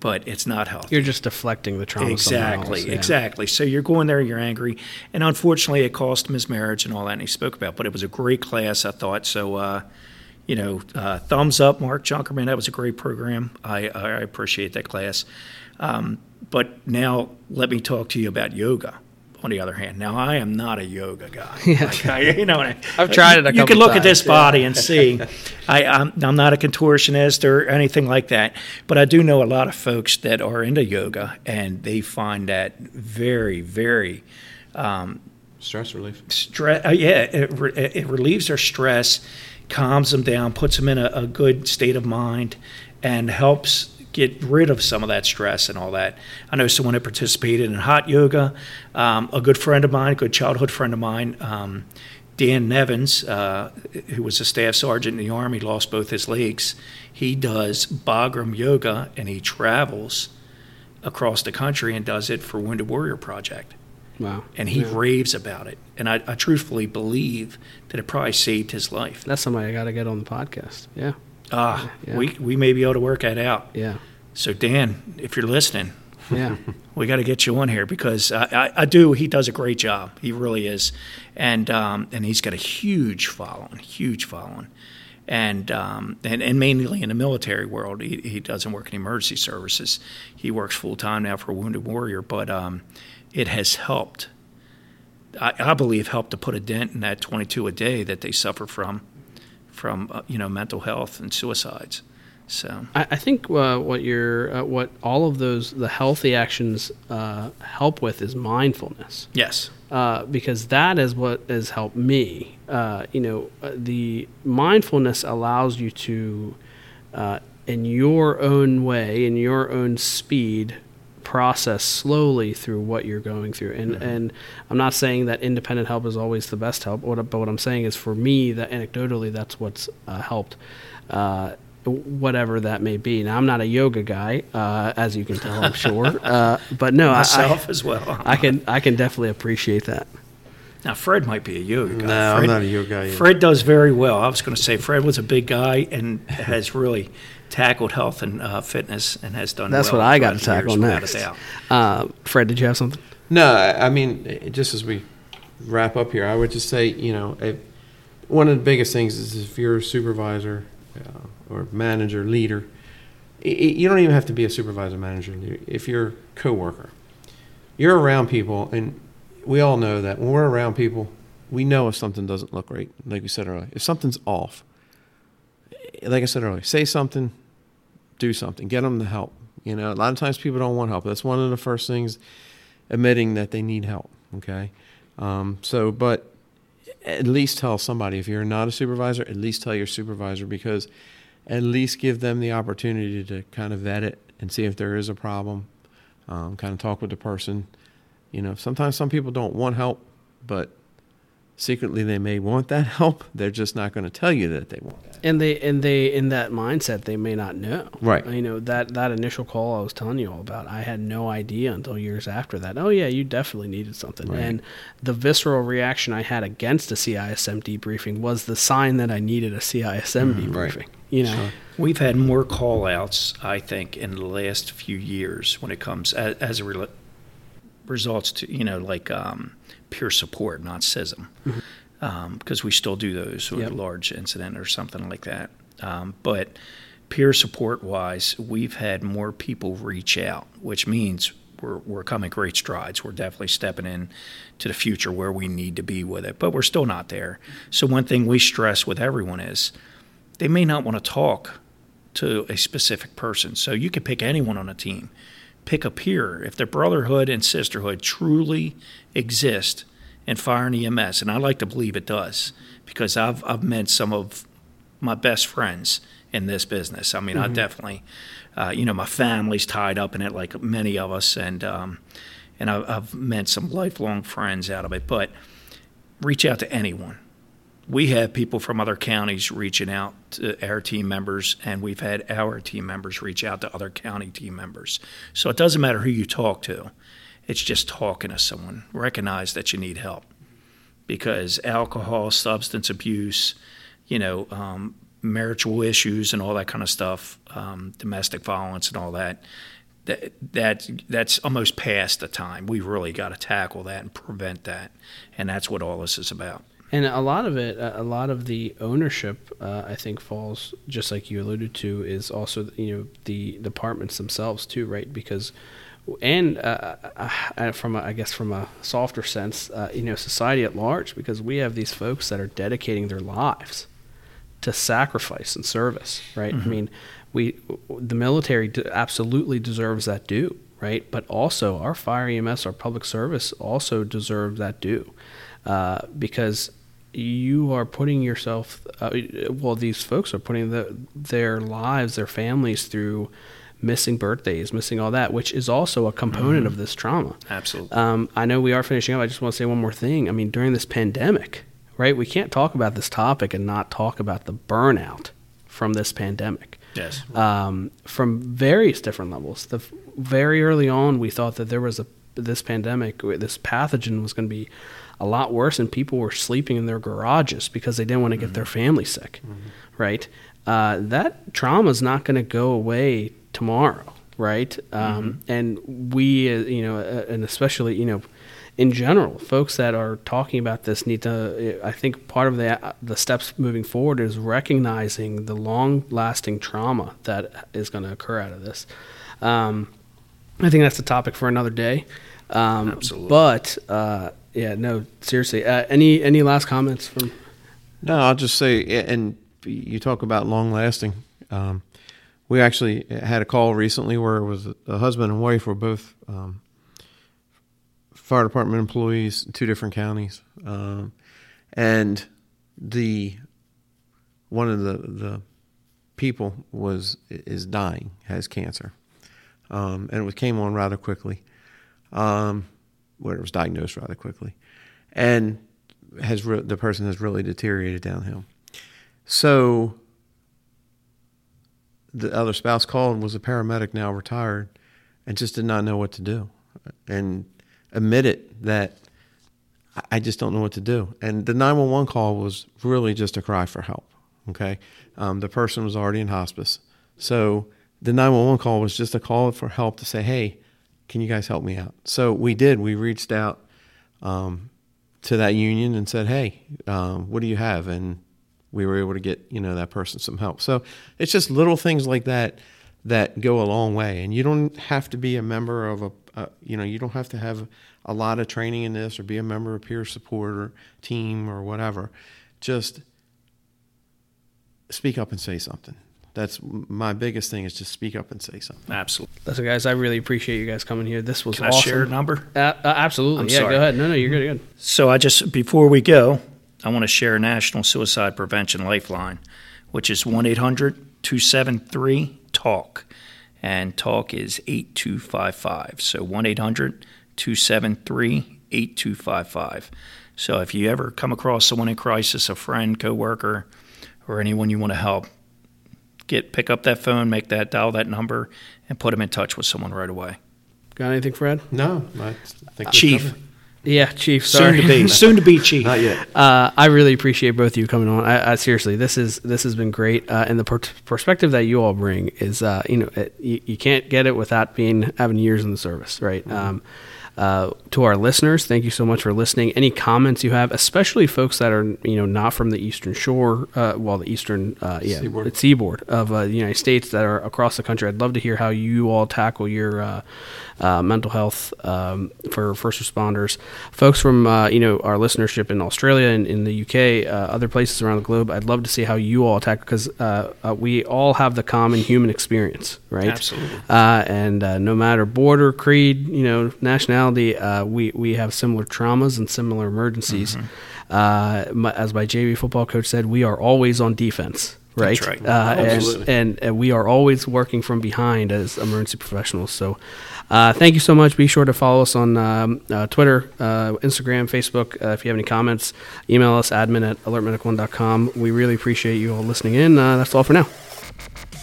but it's not healthy. You're just deflecting the trauma. Exactly, yeah. exactly. So you're going there, you're angry, and unfortunately, it cost him his marriage and all that. And he spoke about, but it was a great class, I thought. So, uh, you know, uh, thumbs up, Mark Junkerman. That was a great program. I, I appreciate that class. Um, but now, let me talk to you about yoga. On the other hand, now I am not a yoga guy. Like, I, you know, I, I've tried it a You couple can look at this times, body and see. I, I'm, I'm not a contortionist or anything like that, but I do know a lot of folks that are into yoga, and they find that very, very Stress relief. stress. Uh, yeah, it, re- it relieves their stress, calms them down, puts them in a, a good state of mind, and helps get rid of some of that stress and all that. I know someone that participated in hot yoga. Um, a good friend of mine, a good childhood friend of mine, um, Dan Nevins, uh, who was a staff sergeant in the Army, lost both his legs. He does Bikram yoga and he travels across the country and does it for Wounded Warrior Project Wow. and he raves about it. And I, I truthfully believe that it probably saved his life. That's somebody I got to get on the podcast. Yeah. Ah, Yeah. we we may be able to work that out. Yeah. So Dan, if you're listening, Yeah. we got to get you on here because I, I, I do. He does a great job. He really is, and um, and he's got a huge following, huge following, and um, and and mainly in the military world. He, he doesn't work in emergency services. He works full time now for Wounded Warrior, but um, it has helped. I, I believe helped to put a dent in that 22 a day that they suffer from, from uh, you know mental health and suicides. So I, I think uh, what you're, uh, what all of those, the healthy actions uh, help with is mindfulness. yes, uh, because that is what has helped me. Uh, you know, uh, the mindfulness allows you to, uh, in your own way, in your own speed, process slowly through what you're going through. And and I'm not saying that independent help is always the best help. What, but what I'm saying is, for me, that anecdotally, that's what's uh, helped. Uh, Whatever that may be. Now, I'm not a yoga guy, uh, as you can tell, I'm sure. Uh, but no, I- I, myself as well. I can I can definitely appreciate that. Now Fred might be a yoga guy. No, I'm not a yoga guy either. Fred does very well. I was going to say Fred was a big guy and has really tackled health and uh, fitness and has done. That's well what I got to tackle next. Uh, Fred, did you have something? No, I I mean, just as we wrap up here, I would just say, you know, if, one of the biggest things is if you're a supervisor uh, or manager, leader, i- i- you don't even have to be a supervisor, manager, leader. If you're a coworker, you're around people, and we all know that when we're around people, we know if something doesn't look right. Like we said earlier, if something's off, like I said earlier, say something, do something, get them the help. You know, a lot of times people don't want help. That's one of the first things admitting that they need help. Okay. Um, so, but at least tell somebody if you're not a supervisor, at least tell your supervisor because at least give them the opportunity to kind of vet it and see if there is a problem. Um, kind of talk with the person. You know, sometimes some people don't want help, but secretly they may want that help. They're just not going to tell you that they want that. And they and they in that mindset they may not know. Right. You know that that initial call I was telling you all about. I had no idea until years after that. Oh yeah, you definitely needed something. Right. And the visceral reaction I had against a CISM debriefing was the sign that I needed a CISM Mm, right. debriefing. You know. We've had more call outs, I think, in the last few years when it comes as, as a rela- results to, you know, like um, peer support, not CISM, because we still do those with Yep. a large incident or something like that. Um, but peer support wise, we've had more people reach out, which means we're, we're coming great strides. We're definitely stepping in to the future where we need to be with it, but we're still not there. So, one thing we stress with everyone is they may not want to talk to a specific person. So you could pick anyone on a team. Pick a peer. If the brotherhood and sisterhood truly exist in fire and EMS, and I like to believe it does, because I've I've met some of my best friends in this business. I mean, I definitely, uh, you know, my family's tied up in it, like many of us, and um, and I've, I've met some lifelong friends out of it. But reach out to anyone we have people from other counties reaching out to our team members, and we've had our team members reach out to other county team members. So it doesn't matter who you talk to, it's just talking to someone. Recognize that you need help because alcohol, substance abuse, you know, um, marital issues, and all that kind of stuff, um, domestic violence, and all that that that that's almost past the time. We've really got to tackle that and prevent that, and that's what all this is about. And a lot of it, a lot of the ownership, uh, I think, falls just like you alluded to, is also you know the departments themselves too, right? Because, and uh, uh, from a, I guess from a softer sense, uh, you know, society at large, because we have these folks that are dedicating their lives to sacrifice and service, right? Mm-hmm. I mean, we the military absolutely deserves that due, right? But also our fire EMS, our public service, also deserve that due. Uh, because you are putting yourself, uh, well, these folks are putting the, their lives, their families through missing birthdays, missing all that, which is also a component mm-hmm. of this trauma. Absolutely. Um, I know we are finishing up. I just want to say one more thing. I mean, during this pandemic, right, we can't talk about this topic and not talk about the burnout from this pandemic. Yes. Um, from various different levels. The very early on, we thought that there was a this pandemic, this pathogen was going to be a lot worse, and people were sleeping in their garages because they didn't want to get mm-hmm. their family sick, mm-hmm. right? Uh, that trauma is not going to go away tomorrow, right? Um, mm-hmm. And we, uh, you know, uh, and especially, you know, in general, folks that are talking about this need to. I think part of the the steps moving forward is recognizing the long lasting trauma that is going to occur out of this. Um, I think that's a topic for another day. Um, Absolutely. But uh, yeah, no, seriously. Uh, any any last comments from? No, I'll just say, and you talk about long lasting. Um, we actually had a call recently where it was a husband and wife were both um, fire department employees in two different counties, um, and the one of the the people was is dying, has cancer, um, and it came on rather quickly. Um, where it was diagnosed rather quickly, and has re- the person has really deteriorated downhill. So the other spouse called was a paramedic now retired, and just did not know what to do, and admitted that I just don't know what to do. And the 911 call was really just a cry for help. Okay, um, the person was already in hospice, so the 911 call was just a call for help to say, hey can you guys help me out? So we did. We reached out um, to that union and said, hey, um, what do you have? And we were able to get you know that person some help. So it's just little things like that that go a long way. And you don't have to be a member of a, uh, you know, you don't have to have a lot of training in this or be a member of peer support or team or whatever. Just speak up and say something that's my biggest thing is just speak up and say something. Absolutely. That's Listen, guys, I really appreciate you guys coming here. This was Can awesome. I share a number? Uh, uh, absolutely. I'm yeah, sorry. go ahead. No, no, you're good. You're good. So I just before we go, I want to share a National Suicide Prevention Lifeline, which is 1-800-273-TALK. And TALK is 8255. So 1-800-273-8255. So if you ever come across someone in crisis, a friend, coworker, or anyone you want to help, get pick up that phone, make that dial that number, and put them in touch with someone right away. Got anything, Fred? No, I think Chief. Yeah, Chief. Sorry. Soon to be, soon to be Chief. Not yet. Uh, I really appreciate both of you coming on. I, I seriously, this is this has been great, uh, and the per- perspective that you all bring is, uh, you know, it, you, you, can't get it without being having years in the service, right? Mm-hmm. Um, uh, to our listeners, thank you so much for listening. Any comments you have, especially folks that are you know not from the Eastern Shore, uh, well the Eastern uh, yeah seaboard, seaboard of uh, the United States that are across the country, I'd love to hear how you all tackle your uh, uh, mental health um, for first responders. Folks from uh, you know our listenership in Australia and in the UK, uh, other places around the globe. I'd love to see how you all tackle because uh, uh, we all have the common human experience, right? Absolutely. and no matter border, creed, you know, nationality, we we have similar traumas and similar emergencies. Mm-hmm. My, as my JV football coach said, we are always on defense right? right. Uh, and, and, and, we are always working from behind as emergency professionals. So uh, thank you so much. Be sure to follow us on um, uh, Twitter, uh, Instagram, Facebook. Uh, if you have any comments, email us admin at alertmedic1.com. We really appreciate you all listening in. Uh, that's all for now.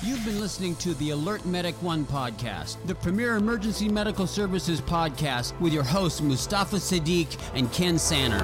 You've been listening to the Alert Medic One podcast, the premier emergency medical services podcast with your hosts Mustafa Siddiq and Ken Sanner.